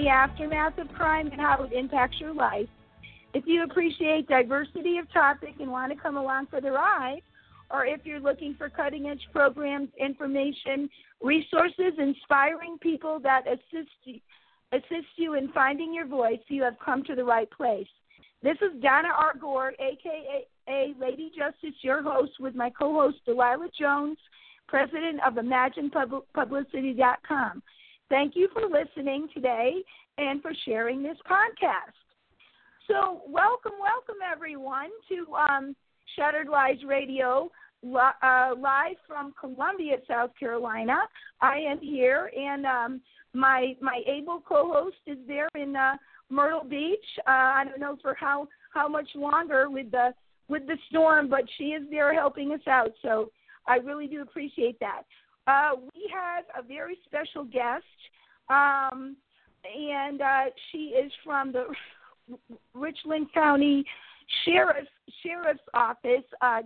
the aftermath of crime and how it impacts your life. If you appreciate diversity of topic and want to come along for the ride, or if you're looking for cutting edge programs, information, resources, inspiring people that assist you, assist you in finding your voice, you have come to the right place. This is Donna R. Gore, aka Lady Justice, your host, with my co host Delilah Jones, president of ImaginePublicity.com. Thank you for listening today and for sharing this podcast. So, welcome, welcome everyone to um, Shattered Lives Radio, uh, live from Columbia, South Carolina. I am here, and um, my my able co-host is there in uh, Myrtle Beach. Uh, I don't know for how how much longer with the with the storm, but she is there helping us out. So I really do appreciate that. Uh, we have a very special guest, um, and uh, she is from the Richland County Sheriff's Sheriff's Office. Uh,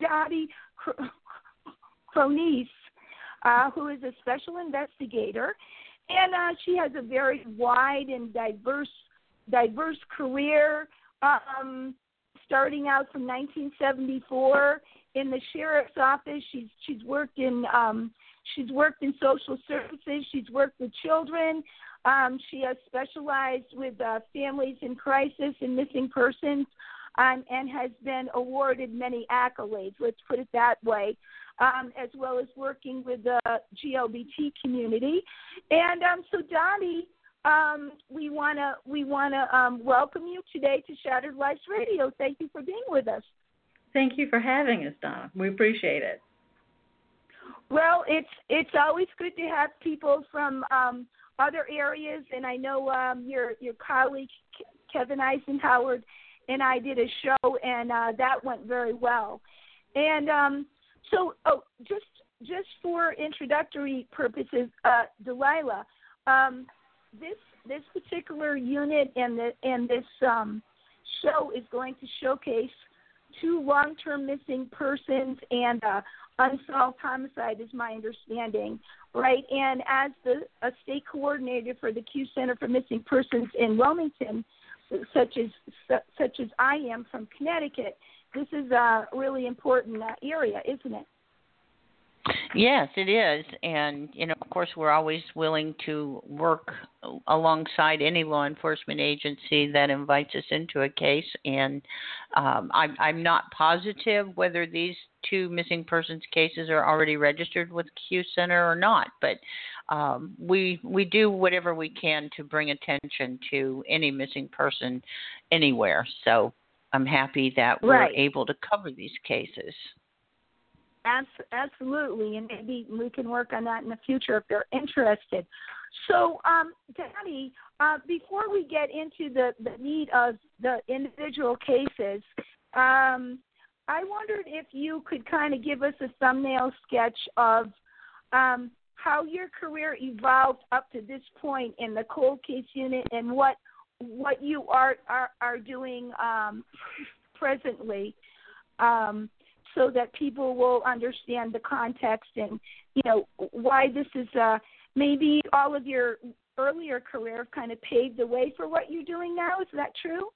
Dottie Cronise, uh, who is a special investigator, and uh, she has a very wide and diverse diverse career. Um, starting out from 1974 in the sheriff's office, she's she's worked in um, she's worked in social services. She's worked with children. Um, she has specialized with uh, families in crisis and missing persons, um, and has been awarded many accolades. Let's put it that way um, as well as working with the GLBT community. And um, so, Dottie, um, we wanna we wanna um, welcome you today to Shattered Lives Radio. Thank you for being with us. Thank you for having us, Donna. We appreciate it. Well, it's it's always good to have people from um, other areas, and I know um, your your colleague Kevin Eisenhower and I did a show, and uh, that went very well. And um, so, oh, just just for introductory purposes, uh, Delilah, um, this this particular unit and the and this um, show is going to showcase two long-term missing persons and uh, unsolved homicide, is my understanding, right? And as the a state coordinator for the CUE Center for Missing Persons in Wilmington, such as such as I am from Connecticut, this is a really important uh, area, isn't it? Yes, it is. And, you know, of course, we're always willing to work alongside any law enforcement agency that invites us into a case. And um, I'm, I'm not positive whether these two missing persons cases are already registered with CUE Center or not, but um, we we do whatever we can to bring attention to any missing person anywhere. So I'm happy that we're right. able to cover these cases. Absolutely, and maybe we can work on that in the future if they're interested. So, um, Dottie, uh, before we get into the, the need of the individual cases, um, I wondered if you could kind of give us a thumbnail sketch of um, how your career evolved up to this point in the cold case unit and what what you are are, are doing um, presently. Um, so that people will understand the context and you know why this is uh maybe all of your earlier career kind of paved the way for what you're doing now. Is that true?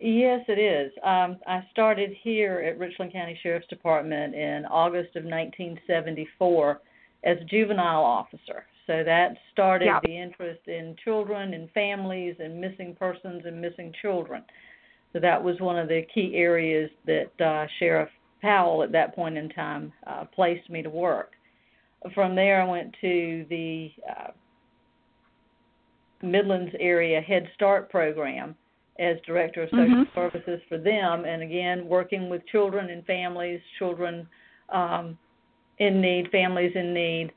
Yes it is. Um i started here at richland county sheriff's department in august of 1974 as a juvenile officer. So that started yep. the interest in children and families and missing persons and missing children. So that was one of the key areas that uh, Sheriff Powell at that point in time uh, placed me to work. From there, I went to the uh, Midlands area Head Start program as director of social mm-hmm. services for them, and again working with children and families, children um, in need, families in need.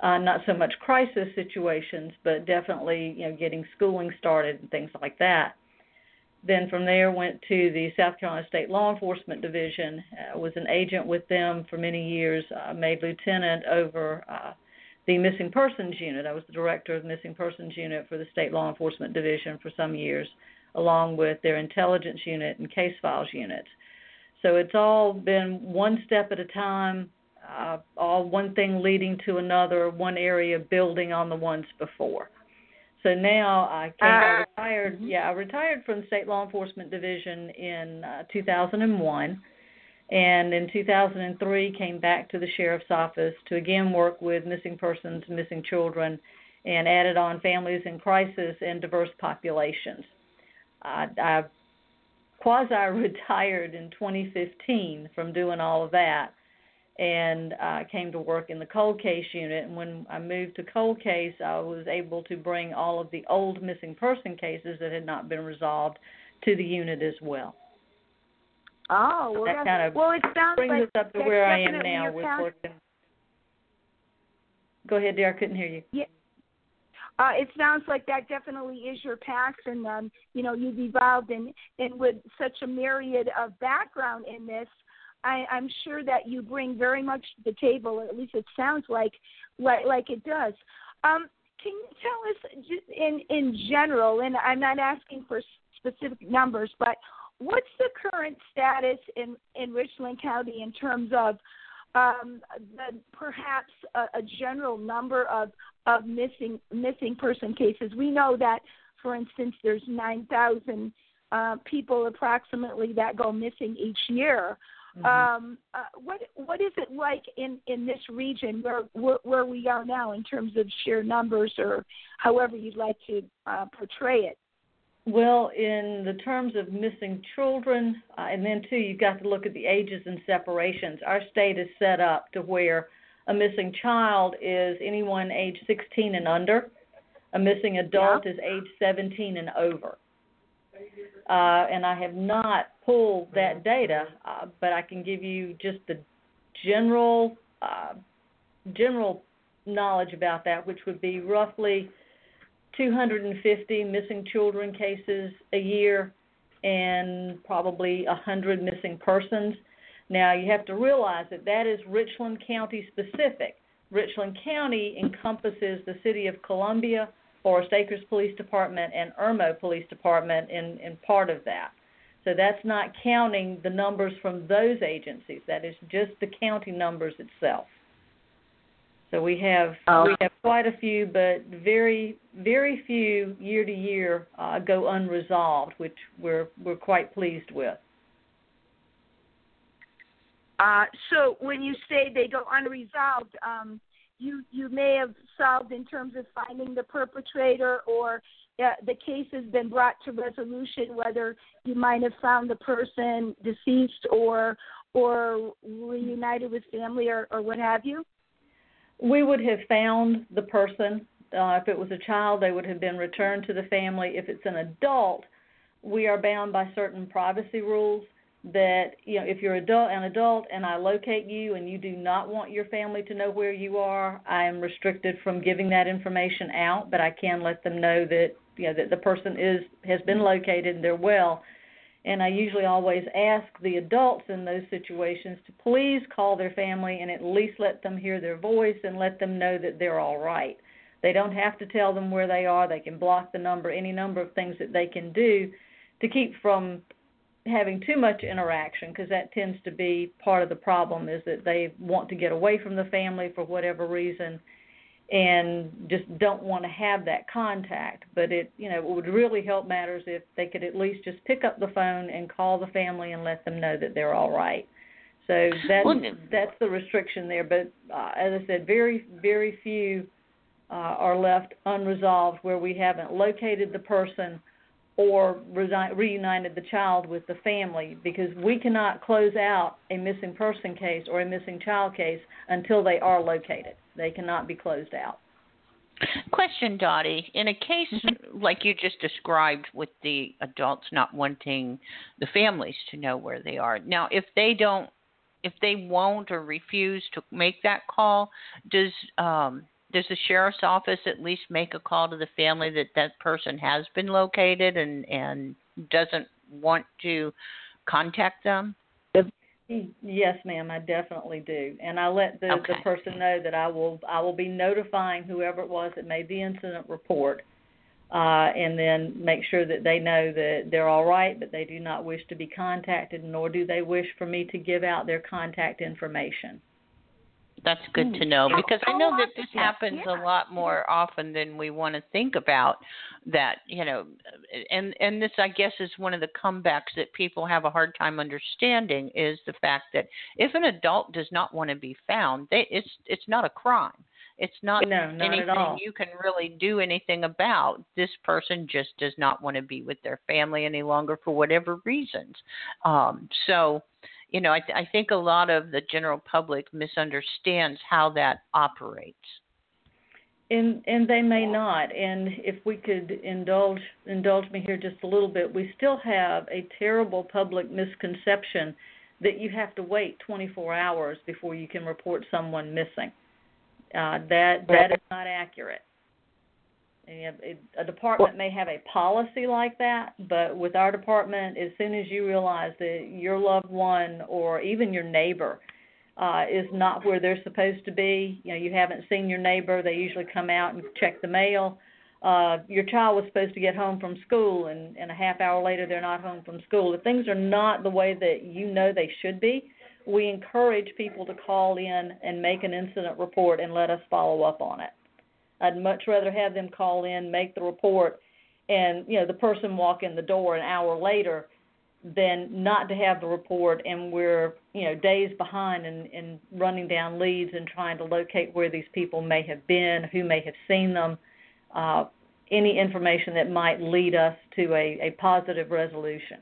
Uh, not so much crisis situations, but definitely you know getting schooling started and things like that. Then from there went to the South Carolina State Law Enforcement Division. Uh, was an agent with them for many years. Uh, made lieutenant over uh, the Missing Persons Unit. I was the director of the Missing Persons Unit for the State Law Enforcement Division for some years, along with their Intelligence Unit and Case Files unit. So it's all been one step at a time. uh, all one thing leading to another, one area building on the ones before. So now I came, I Uh, retired. mhm. Yeah, I retired from state law enforcement division in uh, 2001, and in 2003 came back to the sheriff's office to again work with missing persons, missing children, and added on families in crisis and diverse populations. I, I quasi retired in 2015 from doing all of that and uh, came to work in the cold case unit. And when I moved to cold case, I was able to bring all of the old missing person cases that had not been resolved to the unit as well. Oh, well, that kind of well, it sounds Brings like us up to where I am now with path. working. Go ahead, dear. I couldn't hear you. Uh, it sounds like that definitely is your passion. Um, you know, you've evolved and and with such a myriad of background in this, I, I'm sure that you bring very much to the table. At least it sounds like like like it does. Um, can you tell us in in general? And I'm not asking for specific numbers, but what's the current status in in Richland County in terms of um, the, perhaps a, a general number of of missing missing person cases. We know that, for instance, there's 9,000 uh, people approximately that go missing each year. Mhm. Um, uh, what what is it like in in this region where, where where we are now in terms of sheer numbers or however you'd like to uh, portray it? Well, in the terms of missing children, uh, and then too, you've got to look at the ages and separations. Our state is set up to where a missing child is anyone age 16 and under. A missing adult is age 17 and over. Uh, and I have not pulled that data, uh, but I can give you just the general uh, general knowledge about that, which would be roughly 250 missing children cases a year and probably 100 missing persons. Now, you have to realize that that is Richland County specific. Richland County encompasses the city of Columbia, Forest Acres Police Department, and Irmo Police Department in, in part of that. So that's not counting the numbers from those agencies. That is just the county numbers itself. So we have Oh. we have quite a few, but very very few year to year uh, go unresolved, which we're we're quite pleased with. Uh, so when you say they go unresolved, um, you you may have solved in terms of finding the perpetrator, or the case has been brought to resolution. Whether you might have found the person deceased or or reunited with family or, or what have you. We would have found the person. Uh, if it was a child, they would have been returned to the family. If it's an adult, we are bound by certain privacy rules that you know if you're adult an adult and I locate you and you do not want your family to know where you are, I am restricted from giving that information out, but I can let them know that you know that the person is has been located and they're well. And I usually always ask the adults in those situations to please call their family and at least let them hear their voice and let them know that they're all right. They don't have to tell them where they are. They can block the number, any number of things that they can do to keep from having too much interaction because that tends to be part of the problem is that they want to get away from the family for whatever reason and just don't want to have that contact. But it you know it would really help matters if they could at least just pick up the phone and call the family and let them know that they're all right. So that's Well, that's the restriction there. But uh, as i said very very few uh, are left unresolved where we haven't located the person or reunited the child with the family because we cannot close out a missing person case or a missing child case until they are located. They cannot be closed out. Question, Dottie. In a case Mm-hmm. like you just described with the adults not wanting the families to know where they are, now if they don't, if they won't or refuse to make that call, does um, does the sheriff's office at least make a call to the family that that person has been located and and doesn't want to contact them? Yes, ma'am, I definitely do, and I let the Okay. the person know that I will I will be notifying whoever it was that made the incident report, uh, and then make sure that they know that they're all right, but they do not wish to be contacted, nor do they wish for me to give out their contact information. That's good to know because I know that this happens a lot more often than we want to think about. That you know, and and this I guess is one of the comebacks that people have a hard time understanding is the fact that if an adult does not want to be found, they, it's it's not a crime. It's not, no, not anything you can really do anything about. This person just does not want to be with their family any longer for whatever reasons. Um, so you know, I, th- I think a lot of the general public misunderstands how that operates. And and they may not. And if we could indulge indulge me here just a little bit, we still have a terrible public misconception that you have to wait 24 hours before you can report someone missing. Uh, that that is not accurate. A department may have a policy like that, but with our department, as soon as you realize that your loved one or even your neighbor uh, is not where they're supposed to be, you know, you haven't seen your neighbor, they usually come out and check the mail. Uh, your child was supposed to get home from school, and, and a half hour later they're not home from school. If things are not the way that you know they should be, we encourage people to call in and make an incident report and let us follow up on it. I'd much rather have them call in, make the report, and you know the person walk in the door an hour later than not to have the report and we're you know days behind in, in running down leads and trying to locate where these people may have been, who may have seen them, uh, any information that might lead us to a, a positive resolution.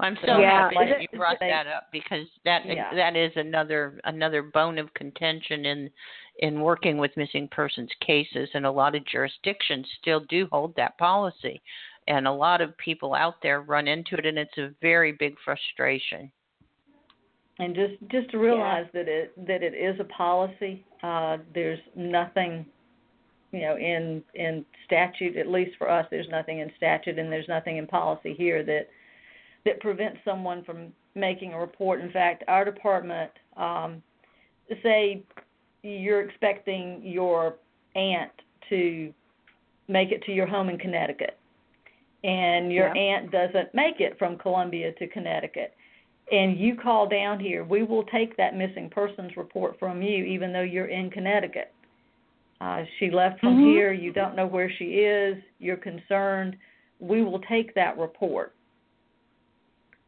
I'm so yeah. happy that you brought that up because that yeah. that is another another bone of contention in in working with missing persons cases, and a lot of jurisdictions still do hold that policy, and a lot of people out there run into it, and it's a very big frustration. And just just to realize yeah. that it that it is a policy. Uh, there's nothing, you know, in in statute. At least for us, there's nothing in statute, and there's nothing in policy here that that prevents someone from making a report. In fact, our department, um, say you're expecting your aunt to make it to your home in Connecticut, and your yeah. aunt doesn't make it from Columbia to Connecticut, and you call down here, we will take that missing persons report from you, even though you're in Connecticut. Uh, she left from mm-hmm. here, you don't know where she is, you're concerned. We will take that report.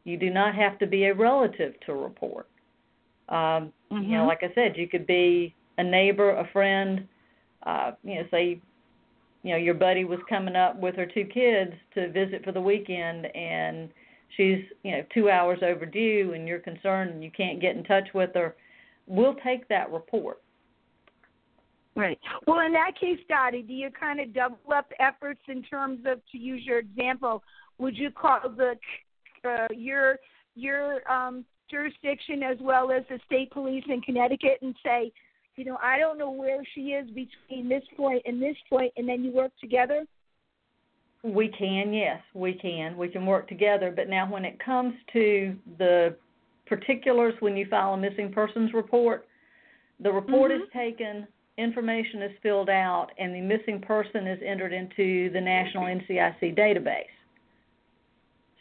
You do not have to be a relative to report. Um, mm-hmm. You know, like I said, you could be a neighbor, a friend, uh, you know, say, you know, your buddy was coming up with her two kids to visit for the weekend, and she's, you know, two hours overdue, and you're concerned and you can't get in touch with her. We'll take that report. Right. Well, in that case, Dottie, do you kind of double up efforts in terms of, to use your example, would you call the uh, your your um, jurisdiction as well as the state police in Connecticut and say, you know, I don't know where she is between this point and this point, and then you work together? We can, yes, we can. We can work together. But now, when it comes to the particulars, when you file a missing persons report, the report mm-hmm. is taken, information is filled out, and the missing person is entered into the National NCIC database.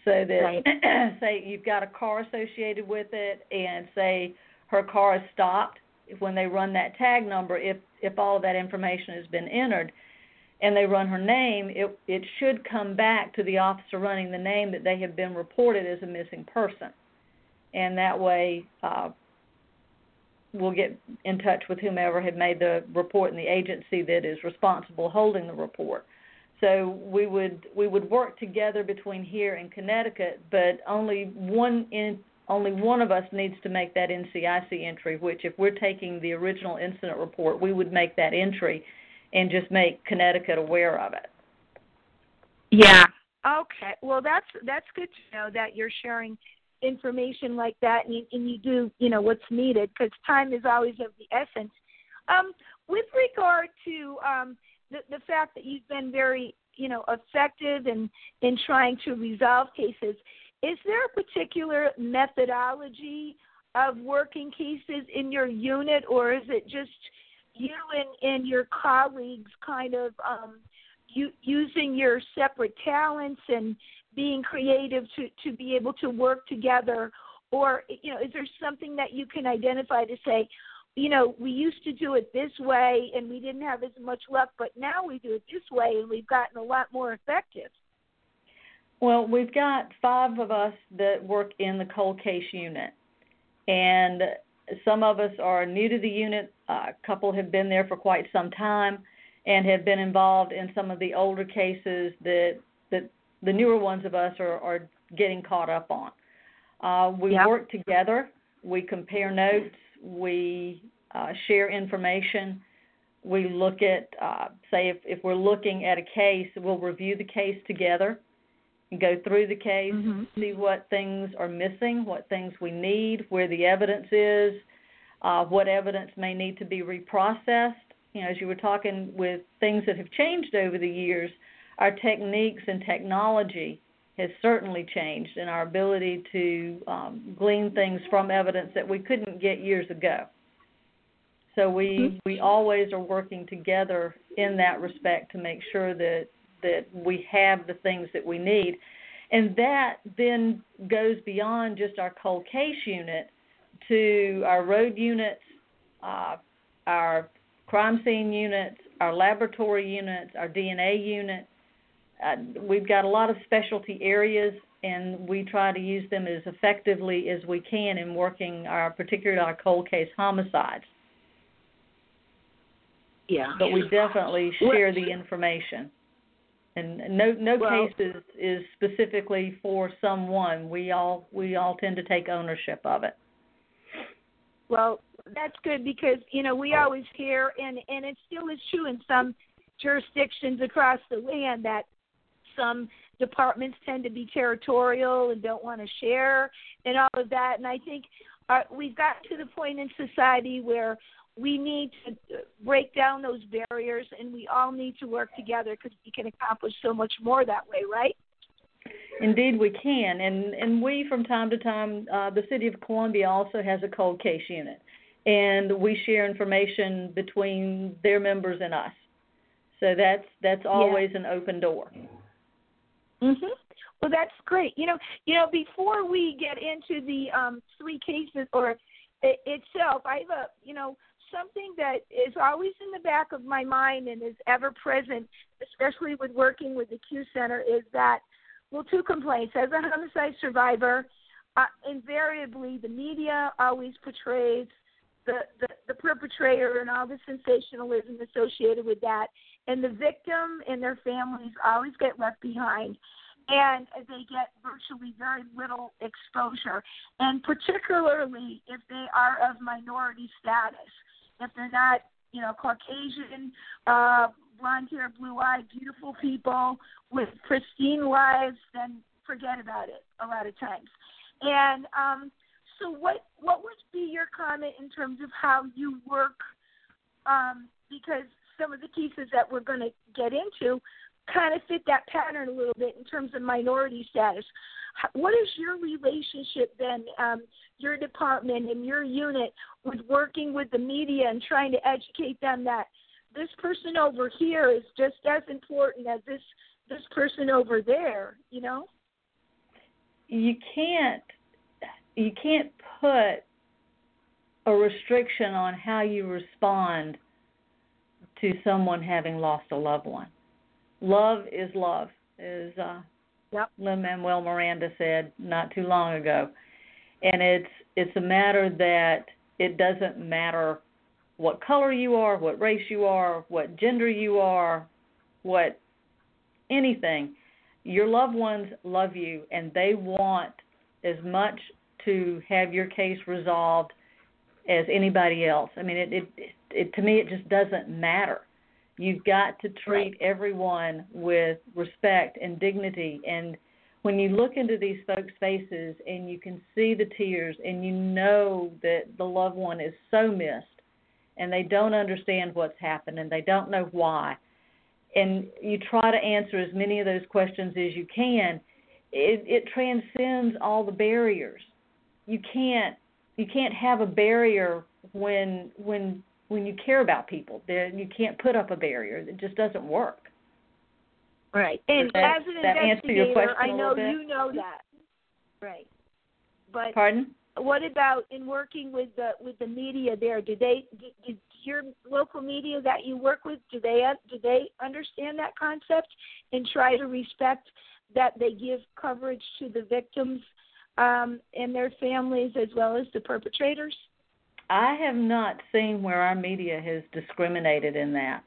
So that, right. say, you've got a car associated with it, and say her car is stopped when they run that tag number, if if all of that information has been entered, and they run her name, it it should come back to the officer running the name that they have been reported as a missing person, and that way uh, we'll get in touch with whomever had made the report and the agency that is responsible holding the report. So we would we would work together between here and Connecticut, but only one in, only one of us needs to make that NCIC entry, which if we're taking the original incident report, we would make that entry and just make Connecticut aware of it. Yeah. Okay. Well, that's that's good to know that you're sharing information like that, and you, and you do you know what's needed because time is always of the essence. Um, with regard to um, the the fact that you've been very you know effective in in trying to resolve cases, is there a particular methodology of working cases in your unit, or is it just you and, and your colleagues kind of um, you, using your separate talents and being creative to, to be able to work together? Or, you know, is there something that you can identify to say, you know, we used to do it this way and we didn't have as much luck, but now we do it this way and we've gotten a lot more effective. Well, we've got five of us that work in the cold case unit, and some of us are new to the unit. a couple have been there for quite some time and have been involved in some of the older cases that that the newer ones of us are, are getting caught up on. Uh, we yep. work together. We compare notes we uh, share information. We look at, uh, say, if, if we're looking at a case, we'll review the case together go through the case, mm-hmm. see what things are missing, what things we need, where the evidence is, uh, what evidence may need to be reprocessed. You know, as you were talking with things that have changed over the years, our techniques and technology has certainly changed in our ability to um, glean things from evidence that we couldn't get years ago. So we mm-hmm. we always are working together in that respect to make sure that that we have the things that we need, and that then goes beyond just our cold case unit to our road units, uh, our crime scene units, our laboratory units, our DNA unit, uh, we've got a lot of specialty areas, and we try to use them as effectively as we can in working our, particularly our cold case homicides. Yeah. But we definitely share the information. And no no well, case is, is specifically for someone. We all we all tend to take ownership of it. Well, that's good because you know we always hear, and and it still is true in some jurisdictions across the land that some departments tend to be territorial and don't want to share and all of that. And I think uh, we've got to the point in society where we need to break down those barriers and we all need to work together because we can accomplish so much more that way, right? Indeed, we can, and and we from time to time, uh, the city of Columbia also has a cold case unit, and we share information between their members and us. So that's that's always yeah. an open door. Mhm. Well, that's great. You know, you know, before we get into the um, three cases or itself, I have a, you know, something that is always in the back of my mind and is ever present, especially with working with the CUE Center, is that, well, two complaints. As a homicide survivor, uh, invariably the media always portrays the, the, the perpetrator and all the sensationalism associated with that. And the victim and their families always get left behind and they get virtually very little exposure. And particularly if they are of minority status if they're not you know caucasian uh blonde hair blue eyed beautiful people with pristine lives then forget about it a lot of times and um so what what would be your comment in terms of how you work um because some of the cases that we're going to get into kind of fit that pattern a little bit in terms of minority status. What is your relationship then, um, your department and your unit, with working with the media and trying to educate them that this person over here is just as important as this this person over there? You know. You can't you can't put a restriction on how you respond to someone having lost a loved one. Love is love, is uh, yep. Lin Manuel Miranda said not too long ago, and it's it's a matter that it doesn't matter what color you are, what race you are, what gender you are, what anything. Your loved ones love you, and they want as much to have your case resolved as anybody else. I mean, it, it, it to me it just doesn't matter. You've got to treat everyone with respect and dignity. And when you look into these folks' faces and you can see the tears and you know that the loved one is so missed and they don't understand what's happened and they don't know why, and you try to answer as many of those questions as you can, it, it transcends all the barriers. You can't you can't have a barrier when when when you care about people. Then you can't put up a barrier. It just doesn't work. Right. And that, as an investigator, I know you know that. Right. But Pardon? what about in working with the with the media there? Do they do, do your local media that you work with do they do they understand that concept and try to respect that they give coverage to the victims um, and their families as well as the perpetrators? I have not seen where our media has discriminated in that.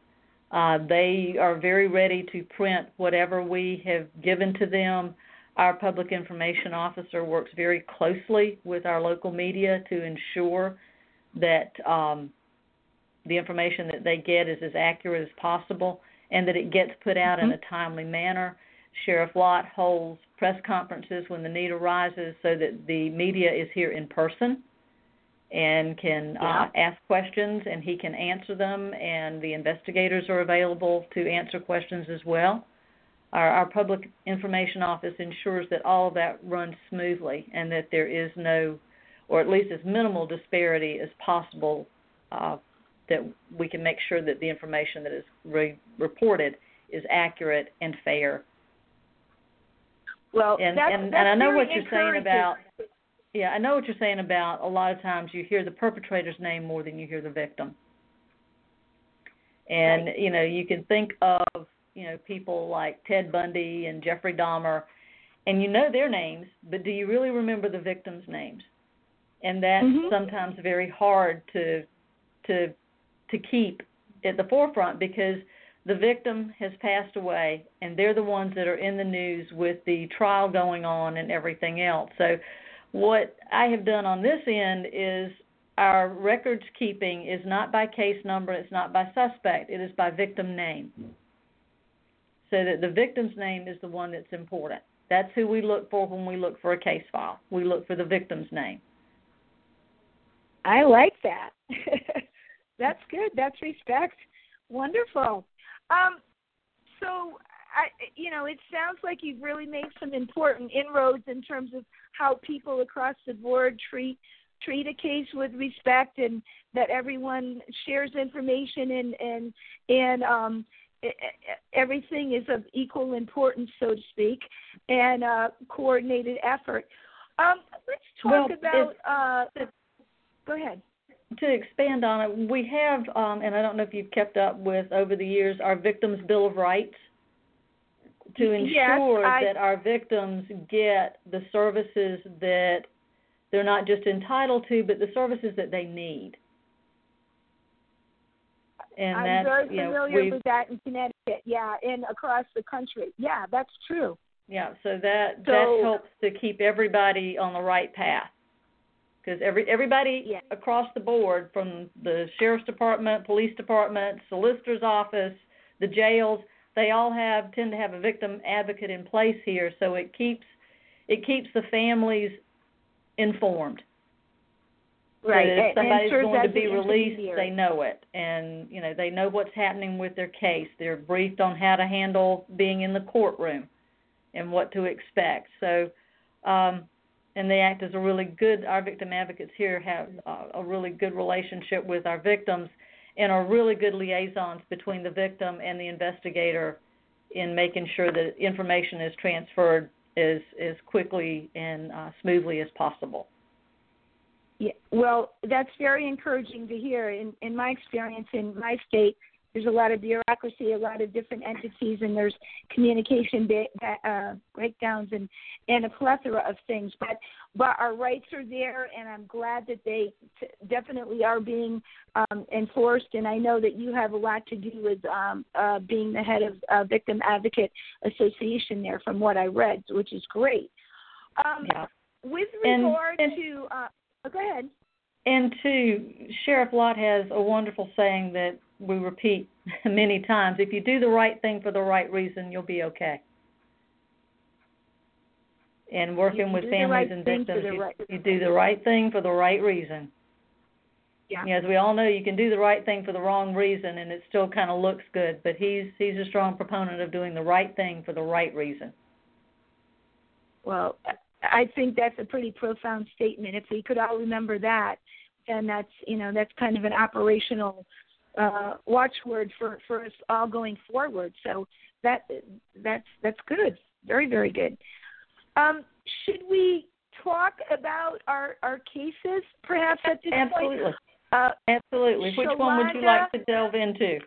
Uh, they are very ready to print whatever we have given to them. Our public information officer works very closely with our local media to ensure that um, the information that they get is as accurate as possible and that it gets put out mm-hmm. in a timely manner. Sheriff Lott holds press conferences when the need arises so that the media is here in person and can yeah. uh, ask questions and he can answer them and the investigators are available to answer questions as well. Our, our public information office ensures that all of that runs smoothly and that there is no or at least as minimal disparity as possible uh, that we can make sure that the information that is re- reported is accurate and fair. Well and that's, and, that's and I know what you're saying about yeah, I know what you're saying about a lot of times you hear the perpetrator's name more than you hear the victim. And right. you know, you can think of, you know, people like Ted Bundy and Jeffrey Dahmer and you know their names, but do you really remember the victims' names? And that's mm-hmm. sometimes very hard to to to keep at the forefront because the victim has passed away and they're the ones that are in the news with the trial going on and everything else. So what I have done on this end is our records keeping is not by case number, it's not by suspect, it is by victim name. So that the victim's name is the one that's important. That's who we look for when we look for a case file. We look for the victim's name. I like that. that's good. That's respect. Wonderful. Um, so I, you know, it sounds like you've really made some important inroads in terms of how people across the board treat treat a case with respect, and that everyone shares information and and and um, everything is of equal importance, so to speak, and uh, coordinated effort. Um, let's talk well, about. Uh, go ahead to expand on it, we have, um, and I don't know if you've kept up with over the years, our Victims Bill of Rights to ensure yes, I, that our victims get the services that they're not just entitled to, but the services that they need. And I'm that's, very you know, familiar with that in Connecticut, yeah, and across the country. Yeah, that's true. Yeah, so that so, that helps to keep everybody on the right path. Because every everybody yeah. across the board, from the sheriff's department, police department, solicitor's office, the jails, they all have tend to have a victim advocate in place here, so it keeps it keeps the families informed. Right. So if somebody's going to be released, they know it, and you know they know what's happening with their case. They're briefed on how to handle being in the courtroom and what to expect. So, um, and they act as a really good. Our victim advocates here have uh, a really good relationship with our victims and are really good liaisons between the victim and the investigator in making sure that information is transferred as as quickly and uh, smoothly as possible. Yeah, well, that's very encouraging to hear. In in my experience in my state, there's a lot of bureaucracy, a lot of different entities, and there's communication ba- uh, breakdowns and and a plethora of things. But but our rights are there, and I'm glad that they t- definitely are being um, enforced. And I know that you have a lot to do with um, uh, being the head of uh, Victim Advocate Association there, from what I read, which is great. Um, yeah. With regard and, to, uh, oh, go ahead. And two, Sheriff Lott has a wonderful saying that we repeat many times. If you do the right thing for the right reason, you'll be okay. And working with families right and victims, you, right. you do the right thing for the right reason. Yeah. As we all know, you can do the right thing for the wrong reason, and it still kind of looks good. But he's he's a strong proponent of doing the right thing for the right reason. Well, I think that's a pretty profound statement. If we could all remember that, then that's you know that's kind of an operational uh, watchword for for us all going forward. So that that's that's good, very very good. Um, should we talk about our our cases, perhaps at this Absolutely. point? Uh, Absolutely. Which one would you like to delve into?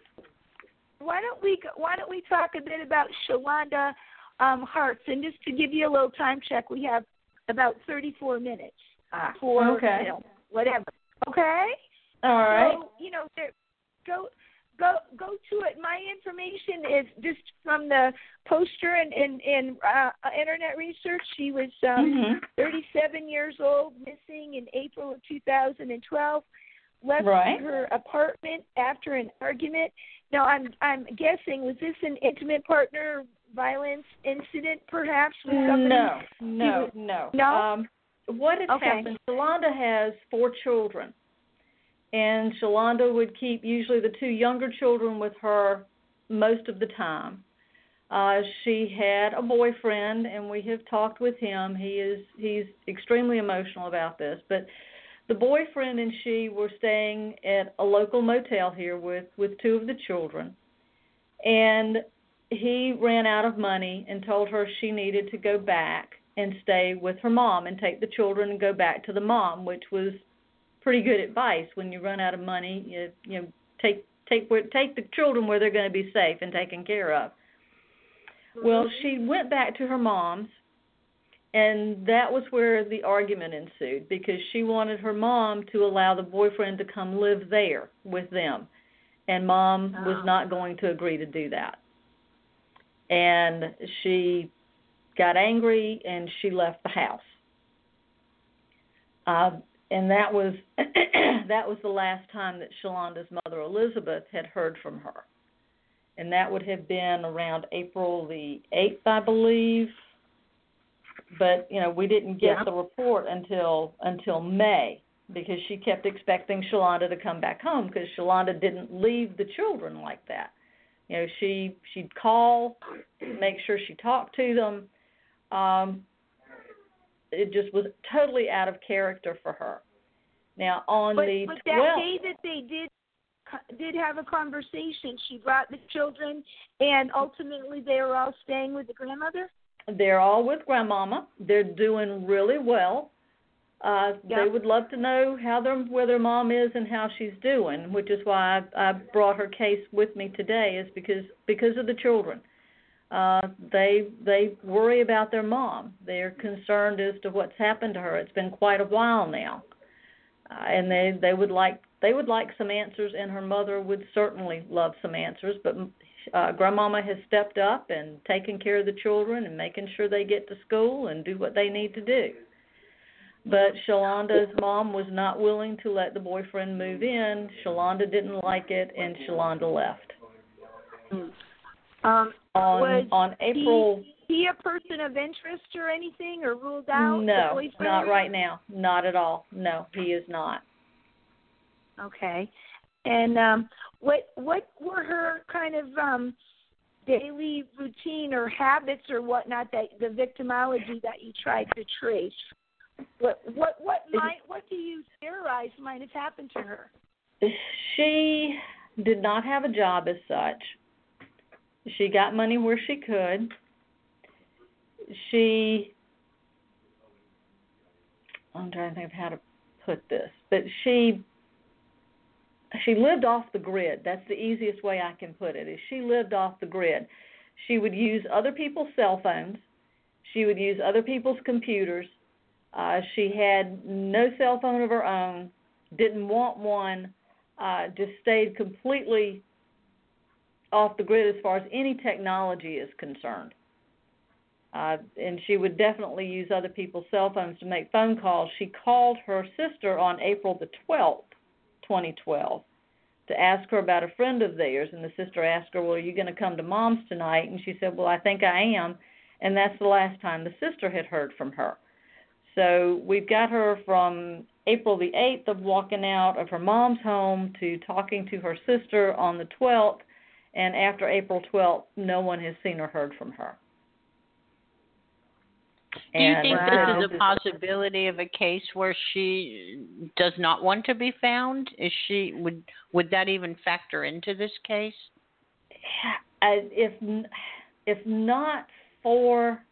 Why don't we Why don't we talk a bit about Shalonda um, Harts? And just to give you a little time check, we have about 34 minutes Ah, for okay. you know, whatever. Okay. All right. So, you know, there, go go go to it. My information is just from the poster and and, and uh, internet research. She was um, Mhm. 37 years old, missing in April of 2012. Left Right. her apartment after an argument. Now, I'm I'm guessing was this an intimate partner violence incident, perhaps with somebody? No, no, no. No? Um, what had Okay. happened? Shalonda has four children, and Shalonda would keep usually the two younger children with her most of the time. Uh, she had a boyfriend, and we have talked with him. He is he's extremely emotional about this, but the boyfriend and she were staying at a local motel here with with two of the children, and he ran out of money and told her she needed to go back and stay with her mom and take the children and go back to the mom, which was pretty good advice. When you run out of money, you you know take take where take the children where they're going to be safe and taken care of. Mm-hmm. Well, she went back to her mom's, and that was where the argument ensued because she wanted her mom to allow the boyfriend to come live there with them, and mom was Oh. not going to agree to do that. And she got angry and she left the house. Uh, and that was that was the last time that Shalonda's mother Elizabeth had heard from her. And that would have been around April the eighth, I believe. But, you know, we didn't get Yeah. the report until until May because she kept expecting Shalonda to come back home because Shalonda didn't leave the children like that. You know, she she'd call, make sure she talked to them. Um, it just was totally out of character for her. Now on But, the but that day that they did did have a conversation, she brought the children, and ultimately they were all staying with the grandmother. they're all with grandmama. They're doing really well. Uh, Yeah. They would love to know how their where their mom is and how she's doing, which is why I, I brought her case with me today. Is because because of the children. Uh, they they worry about their mom. They're concerned as to what's happened to her. It's been quite a while now, uh, and they they would like they would like some answers, and her mother would certainly love some answers. But uh, grandmama has stepped up and taken care of the children and making sure they get to school and do what they need to do. But Shalonda's mom was not willing to let the boyfriend move in. Shalonda didn't like it, and Shalonda left. Um, On Was on April he a person of interest or anything, or ruled out? no, not right now. Not at all. No, he is not. Okay. And um, what what were her kind of um, daily routine or habits or whatnot that the victimology that you tried to trace? What what what might what do you theorize might have happened to her? She did not have a job as such. She got money where she could. She I'm trying to think of how to put this, but she she lived off the grid. That's the easiest way I can put it. Is she lived off the grid. She would use other people's cell phones. She would use other people's computers. Uh, she had no cell phone of her own. Didn't want one. Uh, just stayed completely off the grid as far as any technology is concerned. Uh, and she would definitely use other people's cell phones to make phone calls. She called her sister on April the 12th, 2012, to ask her about a friend of theirs. And the sister asked her, Well, are you going to come to mom's tonight? And she said, Well, I think I am. And that's the last time the sister had heard from her. So we've got her from April the 8th of walking out of her mom's home to talking to her sister on the 12th. And after April 12th, no one has seen or heard from her. Do you And think Wow. this is a possibility of a case where she does not want to be found? Is she would would that even factor into this case? If if not for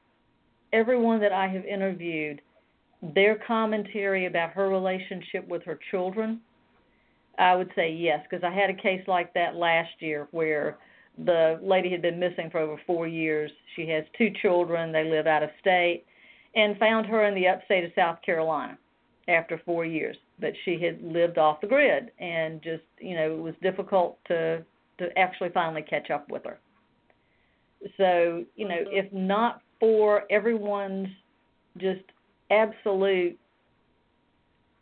everyone that I have interviewed, their commentary about her relationship with her children, I would say yes, because I had a case like that last year where the lady had been missing for over four years. She has two children. They live out of state, and found her in the upstate of South Carolina after four years. But she had lived off the grid, and just you know it was difficult to to actually finally catch up with her. So you know, mm-hmm. if not for everyone's just absolute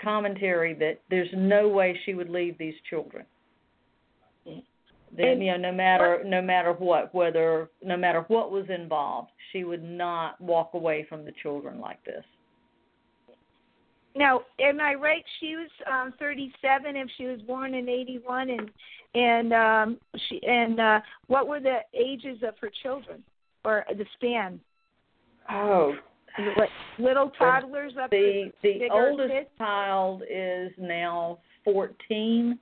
commentary that there's no way she would leave these children. Then you know, no matter no matter what, whether no matter what was involved, she would not walk away from the children like this. Now, am I right? She was um 37 if she was born in 81 and and um she and uh what were the ages of her children or the span? Oh, what little toddlers up the to the oldest kids? child is now 14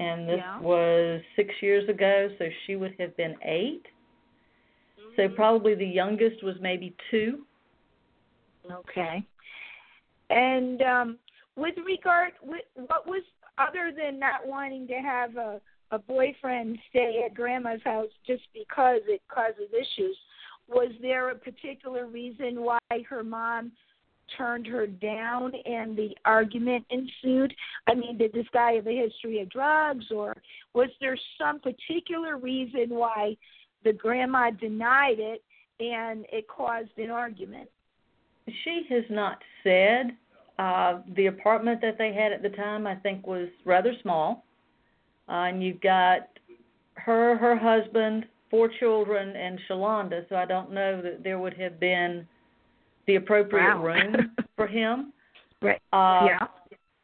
and this yeah. was 6 years ago so she would have been 8 mm-hmm. so probably the youngest was maybe 2 okay and um with regard with, what was other than not wanting to have a a boyfriend stay at grandma's house just because it causes issues was there a particular reason why her mom turned her down and the argument ensued? I mean, did this guy have a history of drugs, or was there some particular reason why the grandma denied it and it caused an argument? She has not said. Uh, the apartment that they had at the time, I think, was rather small. Uh, and you've got her, her husband, four children and Shalonda, so I don't know that there would have been the appropriate wow. room for him. Right. Uh, yeah.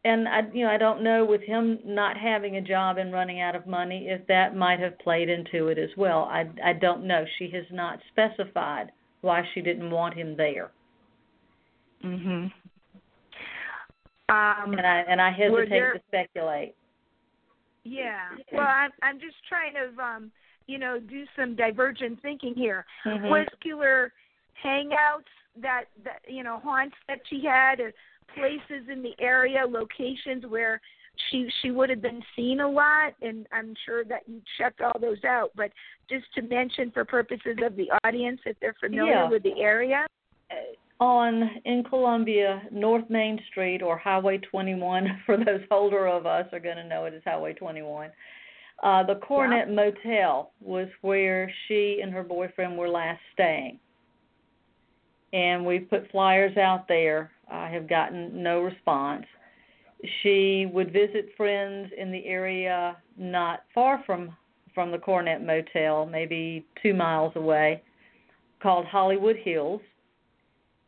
And I, you know, I don't know with him not having a job and running out of money if that might have played into it as well. I, I don't know. She has not specified why she didn't want him there. Mhm. Um, and I and I hesitate there, to speculate. Yeah. Well, I'm I'm just trying to um you know, do some divergent thinking here. Mm-hmm. Muscular hangouts that that you know haunts that she had, or places in the area, locations where she she would have been seen a lot, and I'm sure that you checked all those out. But just to mention for purposes of the audience, if they're familiar yeah. with the area. On in Columbia, North Main Street or Highway 21, for those older of us are going to know it as Highway 21. Uh, the Coronet yeah. Motel was where she and her boyfriend were last staying. And we put flyers out there. I have gotten no response. She would visit friends in the area not far from from the Coronet Motel, maybe two miles away, called Hollywood Hills,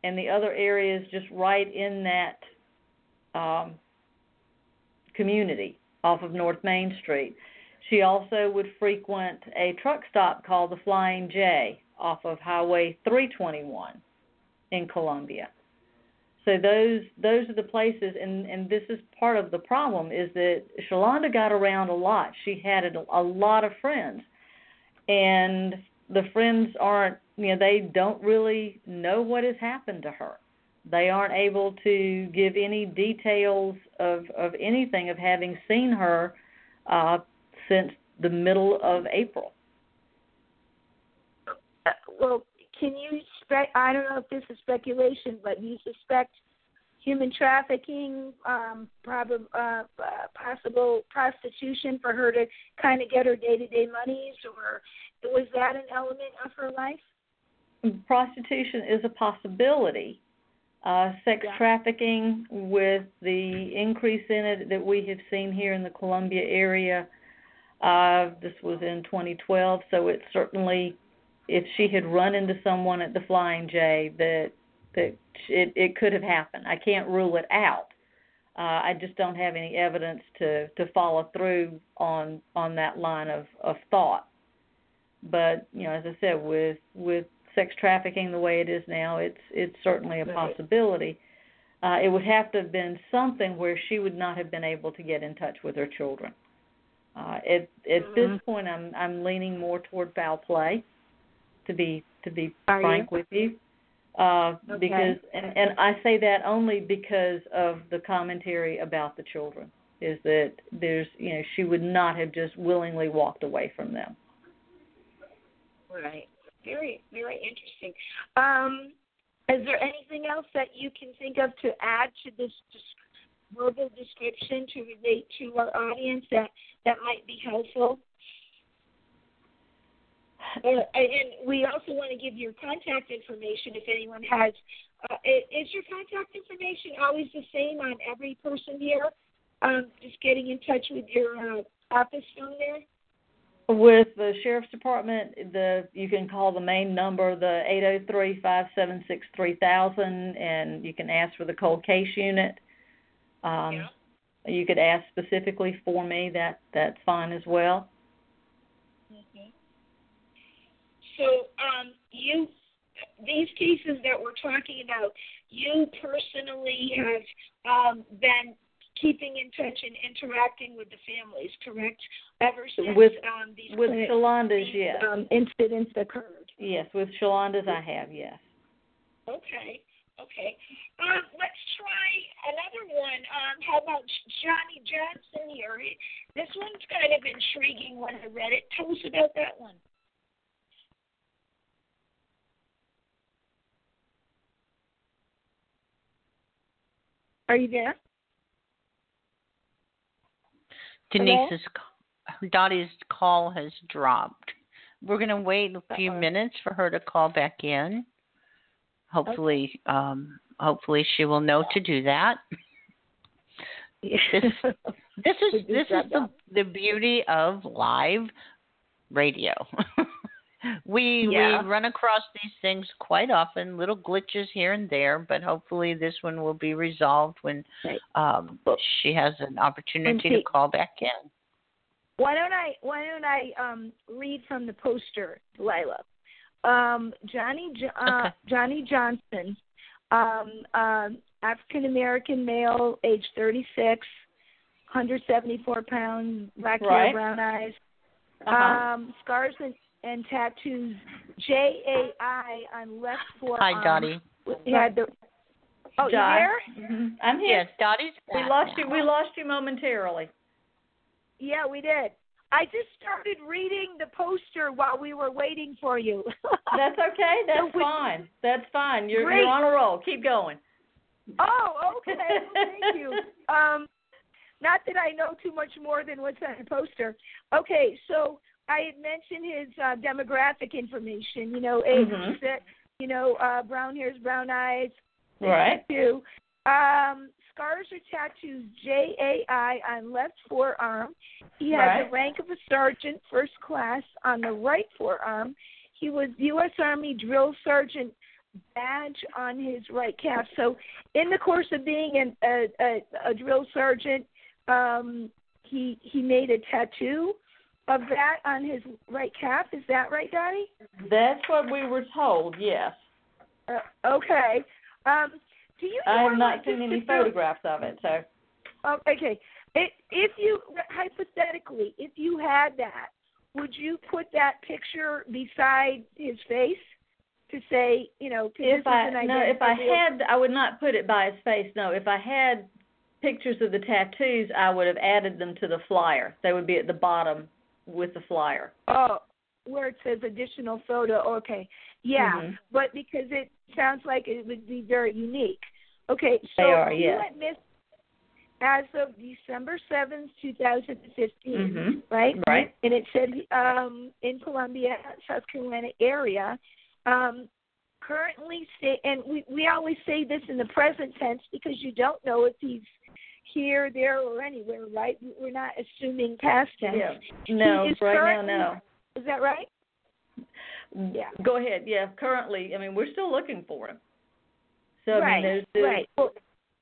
and the other areas just right in that um, community off of North Main Street. She also would frequent a truck stop called the Flying J off of Highway 321 in Columbia. So those those are the places, and and this is part of the problem is that Shalonda got around a lot. She had a, a lot of friends, and the friends aren't you know they don't really know what has happened to her. They aren't able to give any details of of anything of having seen her uh, since the middle of April. Uh, well, can you spec? I don't know if this is speculation, but you suspect human trafficking, um, prob- uh, uh, possible prostitution for her to kind of get her day-to-day monies, or was that an element of her life? Prostitution is a possibility. Uh, sex yeah. trafficking, with the increase in it that we have seen here in the Columbia area, uh, this was in 2012, so it certainly, if she had run into someone at the Flying J, that that it it could have happened. I can't rule it out. Uh, I just don't have any evidence to to follow through on on that line of of thought. But you know, as I said, with with sex trafficking the way it is now, it's it's certainly a possibility. Uh, it would have to have been something where she would not have been able to get in touch with her children. Uh, at at mm-hmm. this point, I'm I'm leaning more toward foul play. To be to be Are frank you? with you, Uh, Okay. Because, and, and I say that only because of the commentary about the children, is that there's, you know, she would not have just willingly walked away from them. Right. Very, very interesting. Um, is there anything else that you can think of to add to this verbal description to relate to our audience that that might be helpful? Uh, and we also want to give your contact information if anyone has. Uh, is your contact information always the same on every person here? Um, just getting in touch with your uh, office phone there. With the sheriff's department, the you can call the main number, the eight zero three five seven six three thousand, and you can ask for the cold case unit. Um, Yeah. You could ask specifically for me. That that's fine as well. Mhm. So, um, you these cases that we're talking about, you personally have um, been keeping in touch and interacting with the families, correct? Ever since With- um, these With Shalonda's, these, yes, um, incidents occurred. yes. With Shalonda's, I have yes. Okay, okay. Um, let's try another one. Um, how about Johnnie Johnson here? This one's kind of intriguing when I read it. Tell us about that one. Are you there? Denise's c- Dottie's call has dropped. We're going to wait a few Uh-oh. minutes for her to call back in. Hopefully, um, hopefully she will know to do that. This This is this is the the beauty of live radio. we Yeah. we run across these things quite often, little glitches here and there, but hopefully this one will be resolved when Right. um she has an opportunity to call back in. Why don't I why don't I um read from the poster, Lila? Um, Johnnie Jo- uh, Okay. Johnnie Johnson, um, um, African American male, age 36, 174 pounds, black hair, brown eyes, Uh-huh. um, scars and, and tattoos. J A I on left forearm. Hi, Dottie. He had the. Oh, you Di. there? Mhm. I'm here. Yes, Dottie's We lost now. you. We lost you momentarily. Yeah, we did. I just started reading the poster while we were waiting for you. That's okay. That's we- fine. That's fine. You're you're on a roll. Keep going. Oh, okay. Well, thank you. Um, not that I know too much more than what's on the poster. Okay, so I had mentioned his uh, demographic information. You know, age Mhm. six. You know, uh, brown hairs, brown eyes. Right. Um, scars or tattoos. J A I on left forearm. He has Right. the rank of a sergeant, first class, on the right forearm. He was U.S. Army drill sergeant badge on his right calf. So, in the course of being an, a, a, a drill sergeant, um, he he made a tattoo of that on his right calf. Is that right, Dottie? That's what we were told. Yes. Uh, okay. Um, do you? I have not like, seen any to- photographs of it. So. Oh, okay. It, if you hypothetically, if you had that, would you put that picture beside his face to say, you know, If I no, if I had, I would not put it by his face. No, if I had pictures of the tattoos, I would have added them to the flyer. They would be at the bottom with the flyer. oh, where it says additional photo. Okay, yeah, Mhm. but because it sounds like it would be very unique. Okay, so are, you yes. went miss as of December seventh, two thousand and fifteen. Mhm. right? Right. And it said um, in Columbia, South Carolina area. Um, currently, stay, and we we always say this in the present tense because you don't know if he's here, there, or anywhere, right? We're not assuming past tense. Yeah. No, right now, no. Is that right? Yeah. Go ahead. Yeah, currently, I mean, we're still looking for him. So I right. mean, there's there's, right. Well,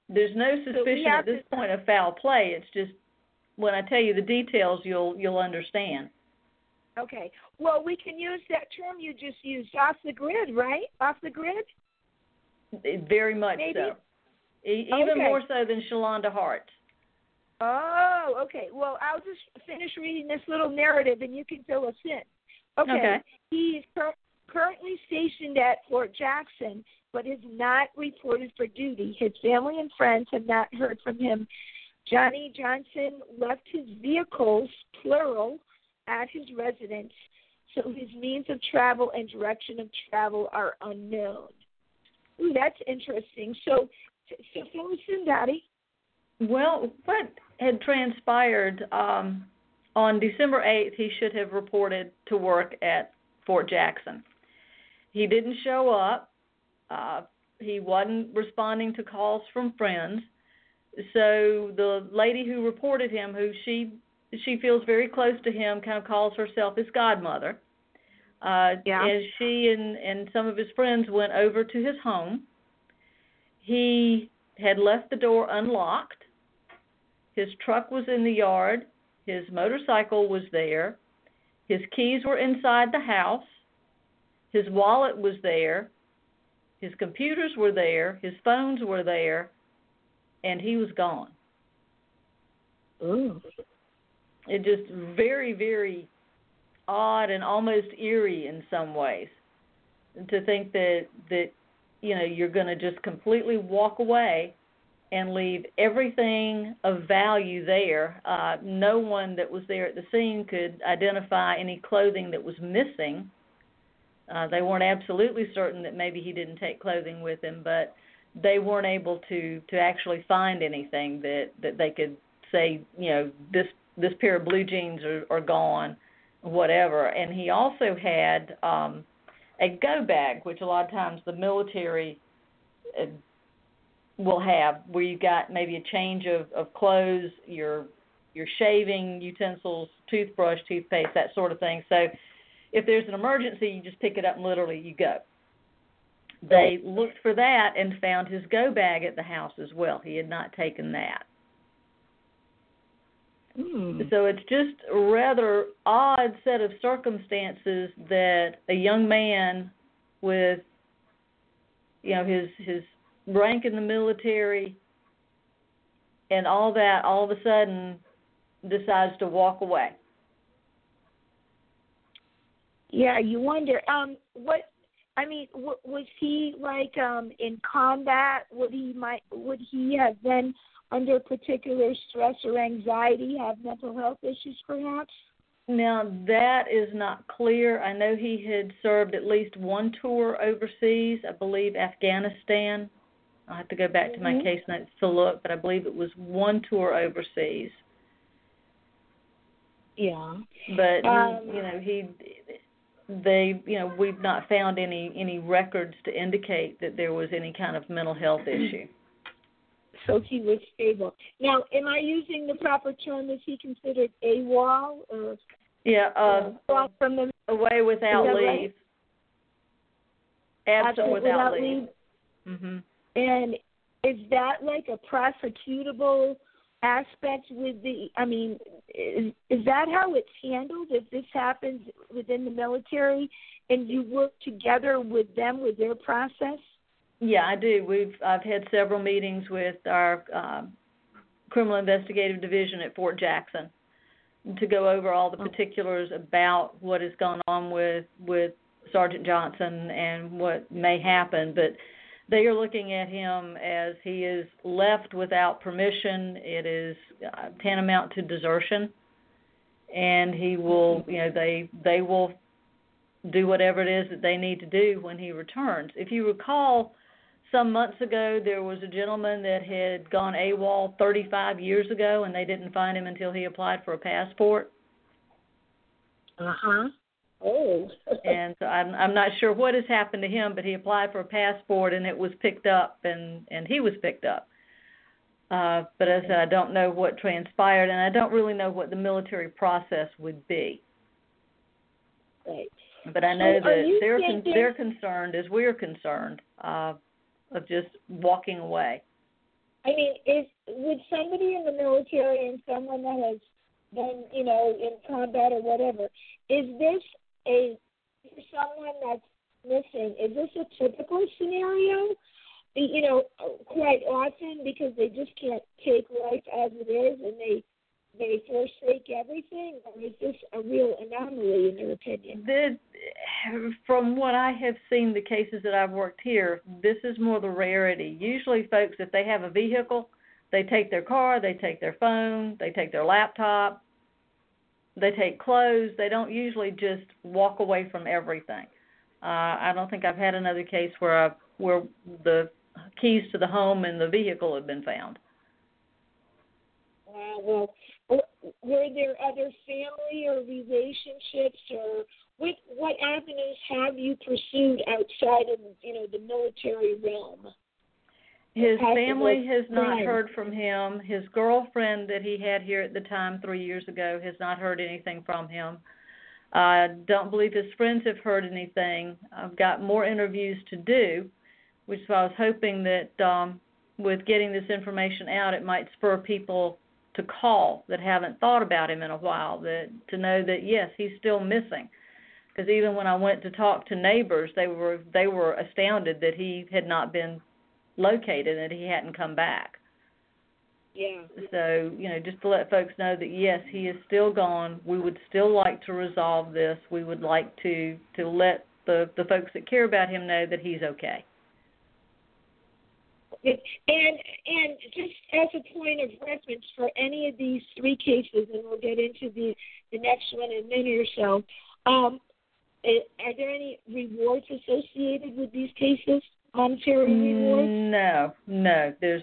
there's no suspicion have at this to- point of foul play. It's just when I tell you the details, you'll you'll understand. okay. Well, we can use that term you just used, off the grid, right? Off the grid. Very much Maybe. so. E- even Okay. more so than Shalonda Hart. Oh, okay. Well, I'll just finish reading this little narrative, and you can fill us in. Okay. Okay. He's cur- currently stationed at Fort Jackson but is not reported for duty. His family and friends have not heard from him. Johnnie Johnson left his vehicles, plural, at his residence, so his means of travel and direction of travel are unknown. Ooh, that's interesting. So, so Daddy. Well, what had transpired um, on December 8th, he should have reported to work at Fort Jackson. He didn't show up. Uh, he wasn't responding to calls from friends. So the lady who reported him, who she she feels very close to him, kind of calls herself his godmother. Uh, yeah. As she and and some of his friends went over to his home, he had left the door unlocked. His truck was in the yard. His motorcycle was there. His keys were inside the house. His wallet was there. His computers were there. His phones were there. And he was gone. Ooh. It just very, very odd and almost eerie in some ways to think that that you know you're going to just completely walk away and leave everything of value there. Uh, no one that was there at the scene could identify any clothing that was missing. Uh, they weren't absolutely certain that maybe he didn't take clothing with him, but they weren't able to to actually find anything that that they could say, you know, this this pair of blue jeans are, are gone, whatever. And he also had um, a go bag, which a lot of times the military uh, will have, where you've got maybe a change of, of clothes, your your shaving utensils, toothbrush, toothpaste, that sort of thing. So if there's an emergency, you just pick it up and literally you go. They looked for that and found his go bag at the house as well. He had not taken that. Mm. So it's just a rather odd set of circumstances that a young man with you know his his rank in the military and all that all of a sudden decides to walk away. Yeah, you wonder. Um, what? I mean, w- was he like um in combat? Would he might? Would he have been under particular stress or anxiety? Have mental health issues, perhaps? Now that is not clear. I know he had served at least one tour overseas. I believe Afghanistan. I'll have to go back to my Mhm. case notes to look, but I believe it was one tour overseas. Yeah. But Um, he, you know, he they, you know, we've not found any any records to indicate that there was any kind of mental health issue. So he was stable. Now, am I using the proper term? Is he considered AWOL or Yeah, uh, uh, from the away without leave. right? Absent absent without, without leave. leave? Mhm. And is that like a prosecutable aspect with the? I mean, is, is that how it's handled? If this happens within the military, and you work together with them with their process? Yeah, I do. We've I've had several meetings with our um, criminal investigative division at Fort Jackson to go over all the Oh. particulars about what has gone on with with Sergeant Johnson and what may happen. But they are looking at him as he is left without permission. It is uh, tantamount to desertion, and he will, you know, they they will do whatever it is that they need to do when he returns. If you recall, some months ago there was a gentleman that had gone AWOL 35 years ago, and they didn't find him until he applied for a passport. Uh huh. Oh. and so I'm I'm not sure what has happened to him, but he applied for a passport and it was picked up and and he was picked up. Uh, but as I said, I don't know what transpired, and I don't really know what the military process would be. right. But I know So that they're con- they're concerned, as we're concerned, uh, of just walking away. I mean, is would somebody in the military and someone that has been, you know, in combat or whatever, is this a for someone that's missing? Is this a typical scenario? You know, quite often because they just can't take life as it is and they they forsake everything, or is this a real anomaly in your opinion? The from what I have seen, the cases that I've worked here, this is more the rarity. Usually, folks, if they have a vehicle, they take their car, they take their phone, they take their laptop, they take clothes. They don't usually just walk away from everything. Uh, I don't think I've had another case where I where the keys to the home and the vehicle have been found. Wow. Well, were there other family or relationships, or what what avenues have you pursued outside of you know the military realm? His family has not heard from him. His girlfriend that he had here at the time three years ago has not heard anything from him. I don't believe his friends have heard anything. I've got more interviews to do, which is why I was hoping that um, with getting this information out, it might spur people to call that haven't thought about him in a while, that to know that yes, he's still missing. Because even when I went to talk to neighbors, they were they were astounded that he had not been located and he hadn't come back. Yeah. So, you know, just to let folks know that yes, he is still gone. We would still like to resolve this. We would like to to let the the folks that care about him know that he's okay. And and just as a point of reference for any of these three cases, and we'll get into the the next one in a minute or so. Um, are there any rewards associated with these cases? Monetary rewards? No, no. There's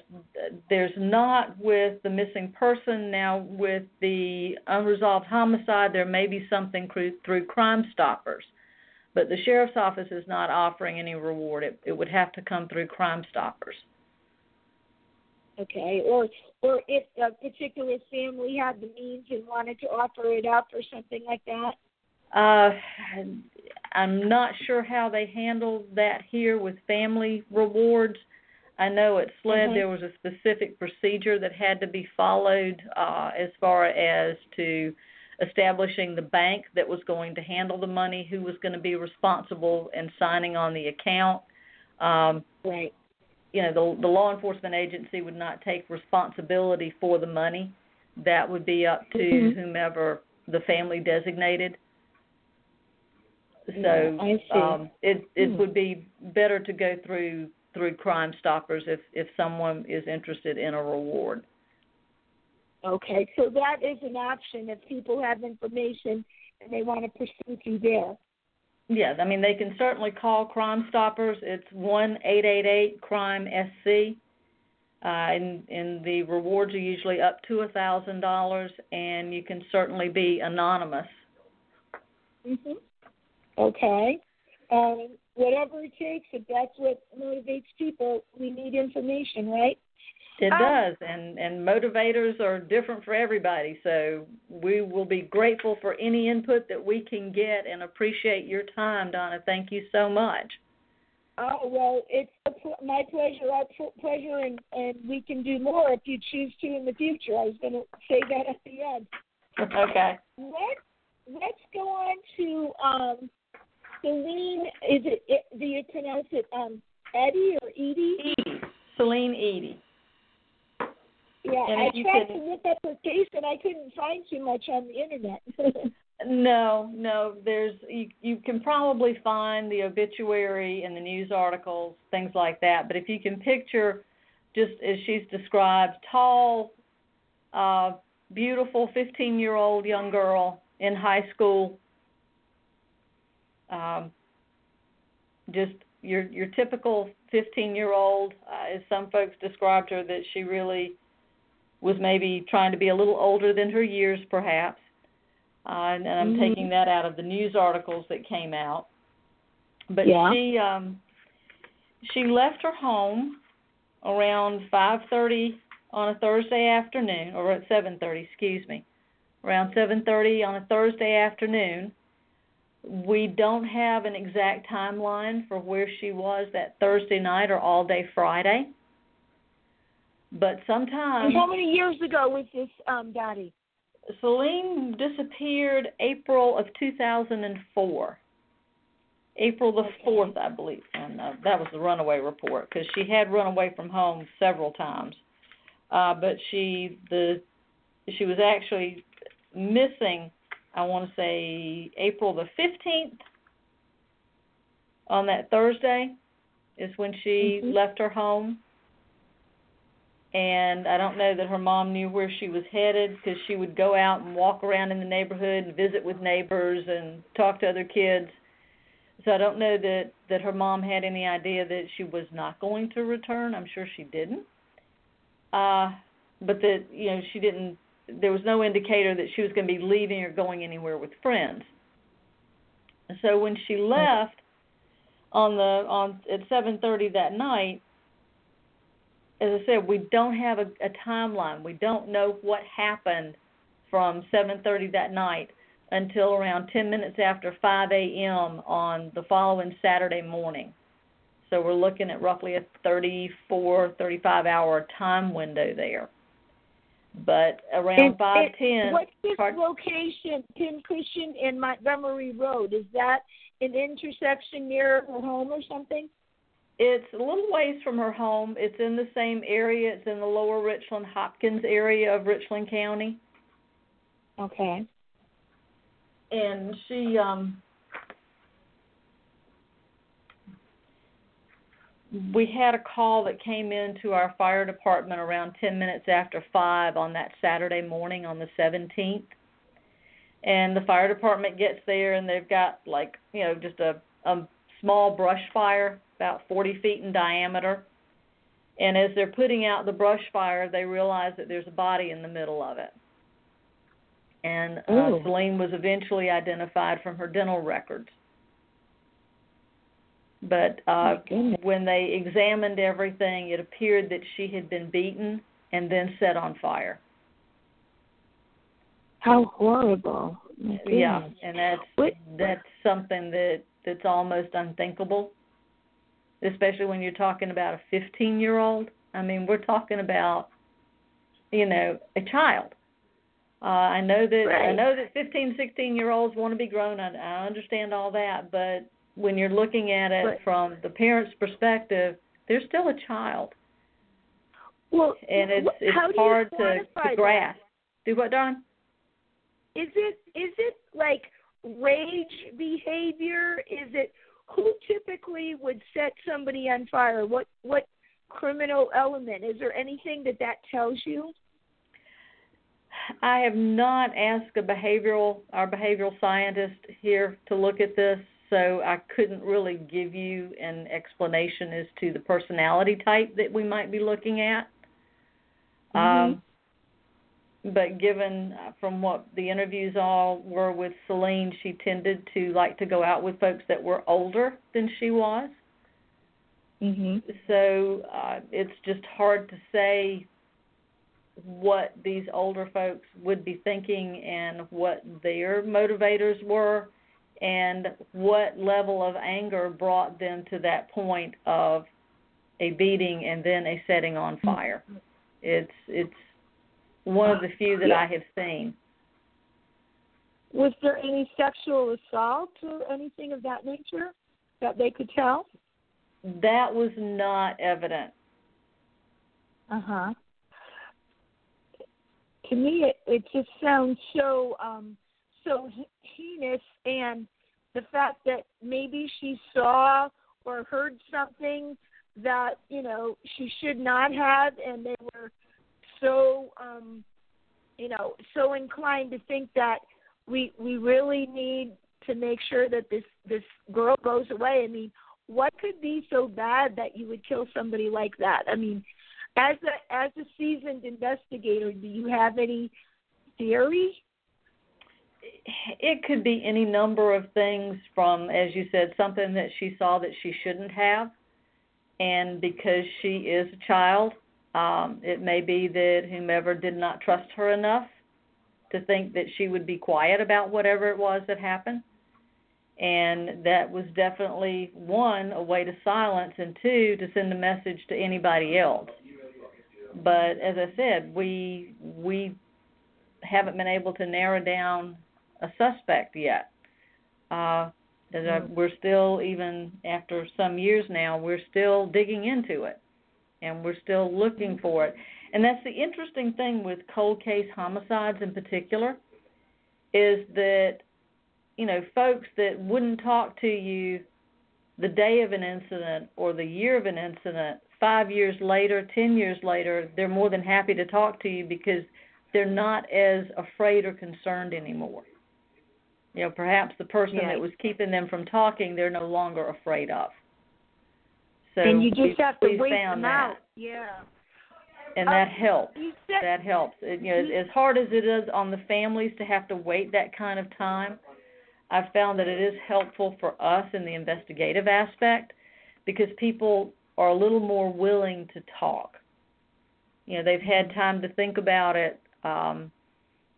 there's not with the missing person. Now with the unresolved homicide, there may be something through, through Crime Stoppers, but the sheriff's office is not offering any reward. It it would have to come through Crime Stoppers. Okay, or or if a particular family had the means and wanted to offer it up or something like that. Uh, I'm not sure how they handled that here with family rewards. I know at SLED mm-hmm. there was a specific procedure that had to be followed uh, as far as to establishing the bank that was going to handle the money, who was going to be responsible and signing on the account. Um, right. You know, the, the law enforcement agency would not take responsibility for the money. That would be up to mm-hmm. whomever the family designated. So um, it it hmm. would be better to go through through Crime Stoppers if if someone is interested in a reward. Okay, so that is an option if people have information and they want to pursue through there. Yes, I mean they can certainly call Crime Stoppers. It's one eight eight eight Crime SC. Uh, and, and the rewards are usually up to a thousand dollars, and you can certainly be anonymous. Mhm. Okay. Um, whatever it takes, if that's what motivates people, we need information, right? It um, does, and and motivators are different for everybody. So we will be grateful for any input that we can get, and appreciate your time, Donna. Thank you so much. Oh well, it's my pleasure, our pleasure, and and we can do more if you choose to in the future. I was going to say that at the end. Okay. Let Let's go on to um, Silene, is it, it do you pronounce it um Eddie or Edie? Edie. Silene Eaddy. Yeah, and I tried to look up her case and I couldn't find too much on the internet. no, no, there's you, you can probably find the obituary and the news articles, things like that. But if you can picture, just as she's described, tall, uh, beautiful 15-year-old young girl in high school, um, just your your typical 15 year old, uh, as some folks described her, that she really was maybe trying to be a little older than her years, perhaps. Uh, and, and I'm mm-hmm. taking that out of the news articles that came out. But yeah. she um, she left her home around 5:30 on a Thursday afternoon, or at 7:30, excuse me, around 7:30 on a Thursday afternoon we don't have an exact timeline for where she was that Thursday night or all day Friday. But sometime. And how many years ago was this, um, Dottie? Silene disappeared April of 2004. April the okay. 4th, I believe. And uh, that was the runaway report because she had run away from home several times. Uh, but she the she was actually missing I want to say April the 15th on that Thursday is when she Mhm. left her home. And I don't know that her mom knew where she was headed because she would go out and walk around in the neighborhood and visit with neighbors and talk to other kids. So I don't know that that her mom had any idea that she was not going to return. I'm sure she didn't. Uh but that you know she didn't there was no indicator that she was going to be leaving or going anywhere with friends. And so when she mm-hmm. left on the on at 7:30 that night, as I said, we don't have a, a timeline. We don't know what happened from 7:30 that night until around 10 minutes after 5 a.m. on the following Saturday morning. So we're looking at roughly a 34, 35 hour time window there. But around five and. What's this pardon? location, Pincushion and Montgomery Road? Is that an intersection near her home or something? It's a little ways from her home. It's in the same area. It's in the lower Richland Hopkins area of Richland County. Okay. And she um we had a call that came in to our fire department around 10 minutes after 5 on that Saturday morning on the 17th. And the fire department gets there and they've got like, you know, just a a small brush fire about 40 feet in diameter. And as they're putting out the brush fire, they realize that there's a body in the middle of it. And uh, Ooh. Silene was eventually identified from her dental records. But uh, when they examined everything, it appeared that she had been beaten and then set on fire. How horrible. Yeah, and that's What- that's something that that's almost unthinkable, especially when you're talking about a 15 year old. I mean, we're talking about, you know, a child. Uh, I know that I know that 15, 16 year olds want to be grown. I, I understand all that, but when you're looking at it from the parent's perspective, they're still a child, Well, and it's it's hard to, to grasp. Do what, Don? Is it is it like rage behavior? Is it who typically would set somebody on fire? What what criminal element? Is there anything that that tells you? I have not asked a behavioral our behavioral scientist here to look at this, so I couldn't really give you an explanation as to the personality type that we might be looking at. Um, but given uh, from what the interviews all were with Silene, she tended to like to go out with folks that were older than she was. Mhm. So uh, it's just hard to say what these older folks would be thinking and what their motivators were and what level of anger brought them to that point of a beating and then a setting on fire. It's it's one of the few that I have seen. Was there any sexual assault or anything of that nature that they could tell? That was not evident. Uh huh. To me, it, it just sounds so um so he- heinous, and the fact that maybe she saw or heard something that you know she should not have, and they were so um you know so inclined to think that we we really need to make sure that this this girl goes away. I mean, what could be so bad that you would kill somebody like that? I mean, as a as a seasoned investigator, do you have any theory? It could be any number of things from as you said something that she saw that she shouldn't have. And because she is a child um it may be that whomever did not trust her enough to think that she would be quiet about whatever it was that happened. And that was definitely one a way to silence and two to send a message to anybody else. But as i said we we haven't been able to narrow down a suspect yet. Uh, as I, we're still, even after some years now, we're still digging into it, and we're still looking for it. And that's the interesting thing with cold case homicides in particular, is that you know folks that wouldn't talk to you the day of an incident or the year of an incident, five years later, ten years later, they're more than happy to talk to you because they're not as afraid or concerned anymore. You know, perhaps the person yeah. that was keeping them from talking, they're no longer afraid of. So and you just have to wait them that. out. Yeah. And that um, helps. Said, that helps. It, you know, as, as hard as it is on the families to have to wait that kind of time, I've found that it is helpful for us in the investigative aspect because people are a little more willing to talk. You know, they've had time to think about it. Um,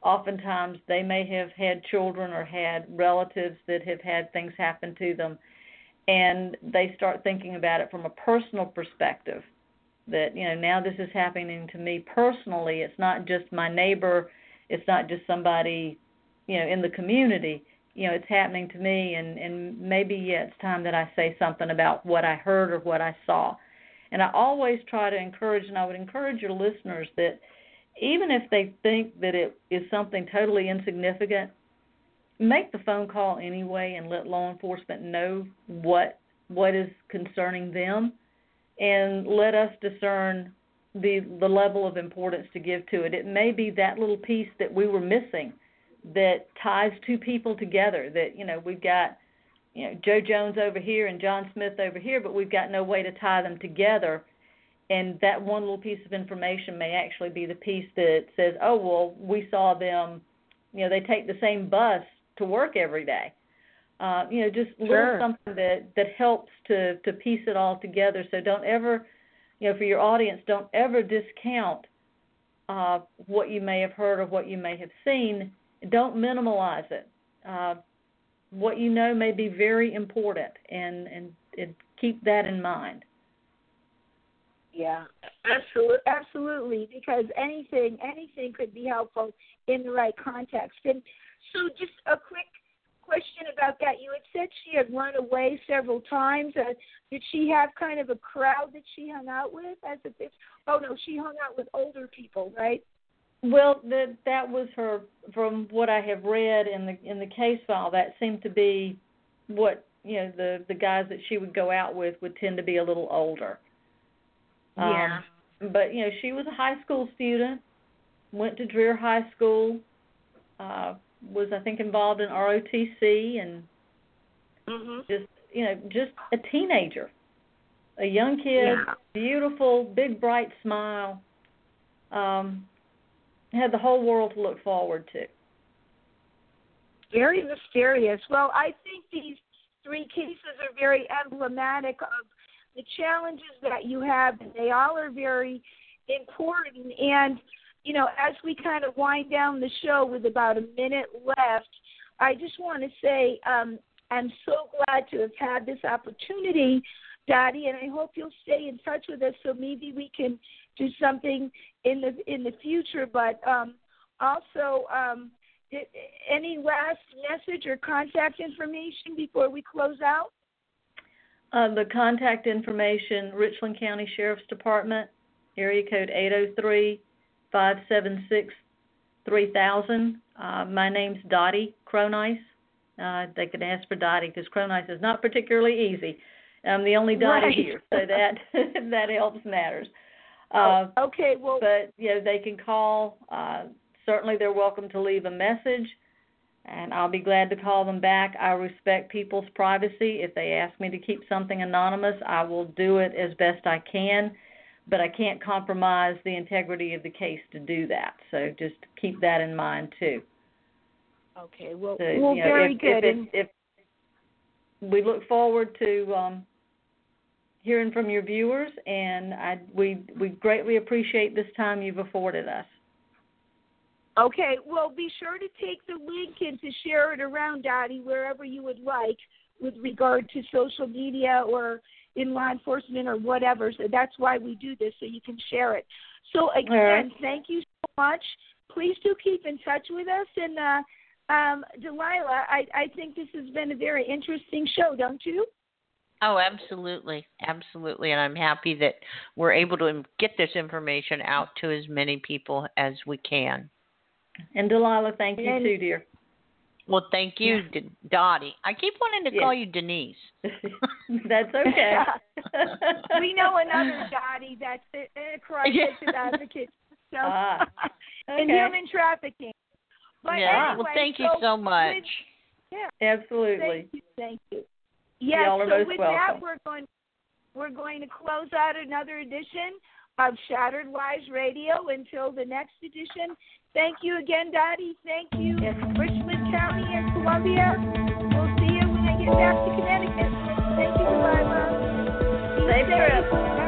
oftentimes, they may have had children or had relatives that have had things happen to them, and they start thinking about it from a personal perspective. That you know, now this is happening to me personally. It's not just my neighbor. It's not just somebody, you know, in the community you know it's happening to me and and maybe yeah it's time that I say something about what I heard or what I saw. And I always try to encourage and I would encourage your listeners that even if they think that it is something totally insignificant, make the phone call anyway and let law enforcement know what what is concerning them and let us discern the the level of importance to give to it. It may be that little piece that we were missing that ties two people together. That you know we've got you know Joe Jones over here and John Smith over here, but we've got no way to tie them together. And that one little piece of information may actually be the piece that says, "Oh well, we saw them. You know, they take the same bus to work every day." Uh, you know, just sure. little something that that helps to to piece it all together. So don't ever, you know, for your audience, don't ever discount uh, what you may have heard or what you may have seen don't minimalize it. Uh, what you know may be very important, and, and and keep that in mind. Yeah, absolutely, absolutely. Because anything, anything could be helpful in the right context. And so, just a quick question about that. You had said she had run away several times. Uh, did she have kind of a crowd that she hung out with? As if, oh no, she hung out with older people, right? Well, that that was her. From what I have read in the in the case file, that seemed to be what you know the the guys that she would go out with would tend to be a little older. Yeah. Um, but you know, she was a high school student, went to Dreher High School, uh, was I think involved in ROTC and mm-hmm. just you know just a teenager, a young kid, yeah. beautiful, big bright smile. Um, had the whole world to look forward to. Very mysterious. Well, I think these three cases are very emblematic of the challenges that you have, and they all are very important. And, you know, as we kind of wind down the show with about a minute left, I just want to say um, I'm so glad to have had this opportunity, Dottie, and I hope you'll stay in touch with us so maybe we can do something in the in the future. But um, also, um, any last message or contact information before we close out? Uh, the contact information: Richland County Sheriff's Department, area code eight zero oh three five seven six three thousand. Uh, my name's Dottie Cronise. Uh, they can ask for Dottie because Cronise is not particularly easy. I'm the only Dottie right. here, so that that helps matters. Uh, oh, okay, well, but you know they can call. Uh, certainly, they're welcome to leave a message, and I'll be glad to call them back. I respect people's privacy. If they ask me to keep something anonymous, I will do it as best I can, but I can't compromise the integrity of the case to do that. So just keep that in mind too. Okay, well, so, well you know, very if, good. If, if, if we look forward to um, hearing from your viewers, and I, we we greatly appreciate this time you've afforded us. Okay, well, be sure to take the link and to share it around, Dottie, wherever you would like, with regard to social media or in law enforcement or whatever. So that's why we do this, so you can share it. So again, right. thank you so much. Please do keep in touch with us, and uh, um, Delilah, I, I think this has been a very interesting show, don't you? Oh, absolutely. Absolutely. And I'm happy that we're able to get this information out to as many people as we can. And Delilah, thank you too, dear. Well, thank you, Yeah. D- Dottie. I keep wanting to Yes. call you Denise. That's okay. we know another Dottie that's a, a crisis advocate. So Ah, in okay. human trafficking. But yeah. anyway, well, thank you so so much. with- yeah. Absolutely. Thank you. Thank you. Yes. Y'all are so most with welcome. that, we're going we're going to close out another edition of Shattered Lives Radio until the next edition. Thank you again, Dottie. Thank you, Richland County and Columbia. We'll see you when I get back to Connecticut. Thank you. Goodbye, love. Safe.